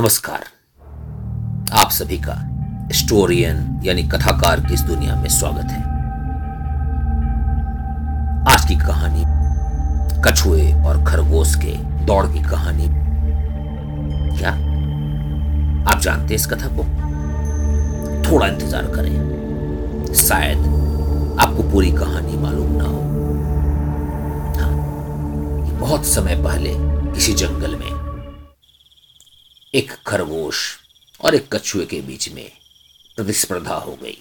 नमस्कार। आप सभी का स्टोरियन यानी कथाकार की इस दुनिया में स्वागत है। आज की कहानी कछुए और खरगोश के दौड़ की कहानी। क्या आप जानते हैं इस कथा को? थोड़ा इंतज़ार करें। शायद आपको पूरी कहानी मालूम ना हो। हाँ बहुत समय पहले किसी जंगल में एक खरगोश और एक कछुए के बीच में प्रतिस्पर्धा हो गई।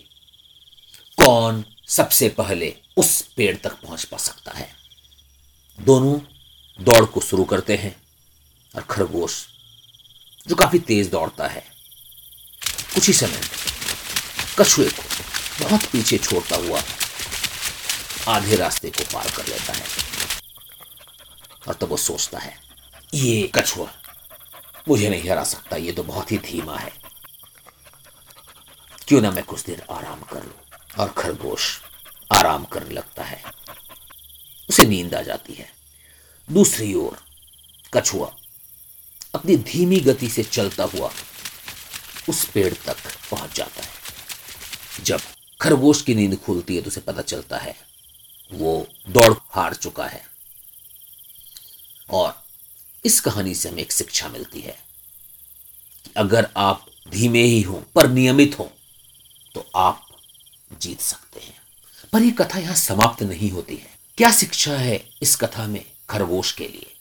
कौन सबसे पहले उस पेड़ तक पहुँच पा सकता है? दोनों दौड़ को शुरू करते हैं और खरगोश, जो काफ़ी तेज दौड़ता है, कुछ ही समय कछुए को बहुत पीछे छोड़ता हुआ आधे रास्ते को पार कर लेता है और तब तो वो सोचता है, ये कछुआ मुझे नहीं हरा सकता, ये तो बहुत ही धीमा है। क्यों ना मैं कुछ देर आराम कर लू और खरगोश आराम करने लगता है। उसे नींद आ जाती है। दूसरी ओर, कछुआ अपनी धीमी गति से चलता हुआ उस पेड़ तक पहुँच जाता है। जब खरगोश की नींद खुलती है तो उसे पता चलता है, वो दौड़ हार चुका है। और इस कहानी से हमें एक शिक्षा मिलती है कि अगर आप धीमे ही हो, पर नियमित हो तो आप जीत सकते हैं। पर यह कथा यहाँ समाप्त नहीं होती है। क्या शिक्षा है इस कथा में खरगोश के लिए?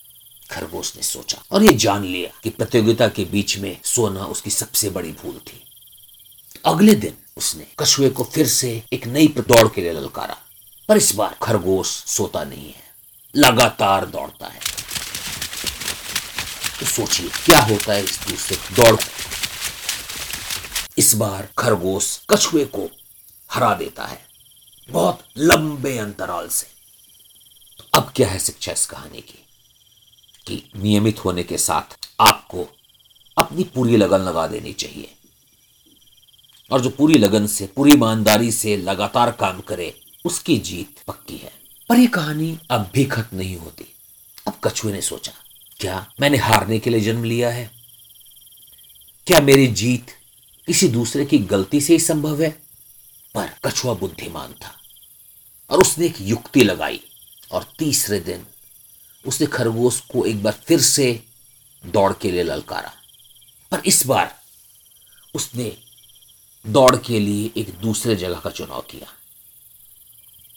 खरगोश ने सोचा और यह जान लिया कि प्रतियोगिता के बीच में सोना उसकी सबसे बड़ी भूल थी। अगले दिन उसने कछुए को फिर से एक नई दौड़ के लिए ललकारा। पर इस बार खरगोश सोता नहीं है। लगातार दौड़ता है। तो सोचिए, क्या होता है इस दूसरे दौड़ इस बार खरगोश कछुए को हरा देता है, बहुत लंबे अंतराल से। तो अब क्या है शिक्षा इस कहानी की? कि नियमित होने के साथ आपको अपनी पूरी लगन लगा देनी चाहिए। और जो पूरी लगन से, पूरी ईमानदारी से लगातार काम करे, उसकी जीत पक्की है। पर यह कहानी अब भी खत्म नहीं होती। अब कछुए ने सोचा क्या मैंने हारने के लिए जन्म लिया है? क्या मेरी जीत किसी दूसरे की गलती से ही संभव है? पर कछुआ बुद्धिमान था, और उसने एक युक्ति लगाई, और तीसरे दिन उसने खरगोश को एक बार फिर से दौड़ के लिए ललकारा। पर इस बार उसने दौड़ के लिए एक दूसरे जगह का चुनाव किया।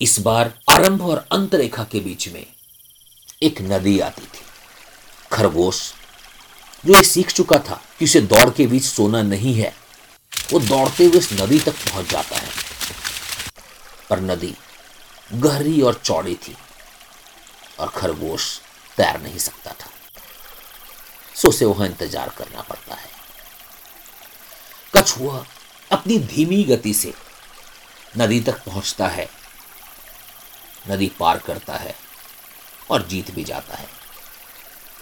इस बार आरंभ और अंतरेखा के बीच में एक नदी आती थी। खरगोश, जो ये सीख चुका था कि उसे दौड़ के बीच सोना नहीं है, वो दौड़ते हुए इस नदी तक पहुँच जाता है। पर नदी गहरी और चौड़ी थी और खरगोश तैर नहीं सकता था। सो से वहाँ इंतज़ार करना पड़ता है। कछुआ अपनी धीमी गति से नदी तक पहुँचता है, नदी पार करता है और जीत भी जाता है।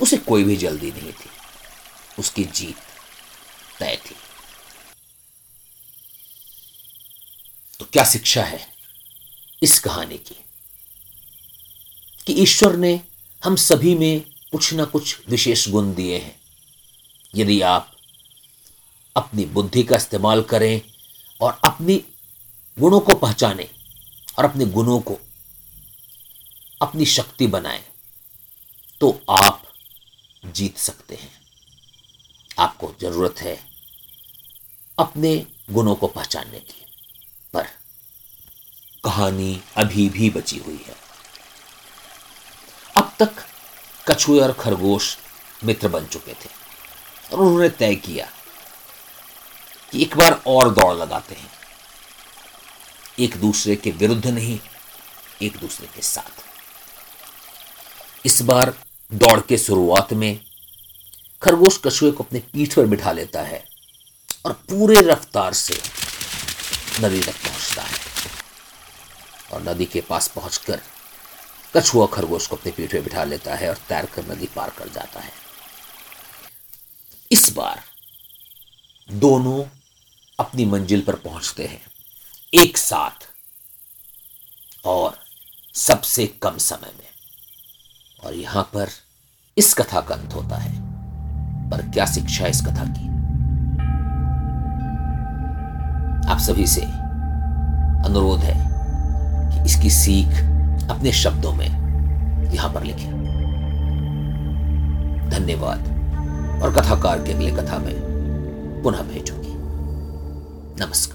उसे कोई भी जल्दी नहीं थी। उसकी जीत तय थी। तो क्या शिक्षा है इस कहानी की? कि ईश्वर ने हम सभी में कुछ ना कुछ विशेष गुण दिए हैं। यदि आप अपनी बुद्धि का इस्तेमाल करें और अपनी गुणों को पहचानें और अपने गुणों को अपनी शक्ति बनाएँ तो आप जीत सकते हैं। आपको ज़रूरत है अपने गुणों को पहचानने की। पर कहानी अभी भी बची हुई है। अब तक कछुए और खरगोश मित्र बन चुके थे और उन्होंने तय किया कि एक बार और दौड़ लगाते हैं। एक दूसरे के विरुद्ध नहीं, एक दूसरे के साथ। इस बार दौड़ के शुरुआत में खरगोश कछुए को अपने पीठ पर बिठा लेता है और पूरे रफ्तार से नदी तक पहुँचता है और नदी के पास पहुंचकर कछुआ खरगोश को अपने पीठ पर बिठा लेता है और तैर कर नदी पार कर जाता है। इस बार दोनों अपनी मंजिल पर पहुँचते हैं, एक साथ और सबसे कम समय में। और यहाँ पर इस कथा का अंत होता है। पर क्या शिक्षा इस कथा की? आप सभी से अनुरोध है कि इसकी सीख अपने शब्दों में यहाँ पर लिखें। धन्यवाद। और कथाकार के अगले कथा में पुनः भेजूँगी। नमस्कार।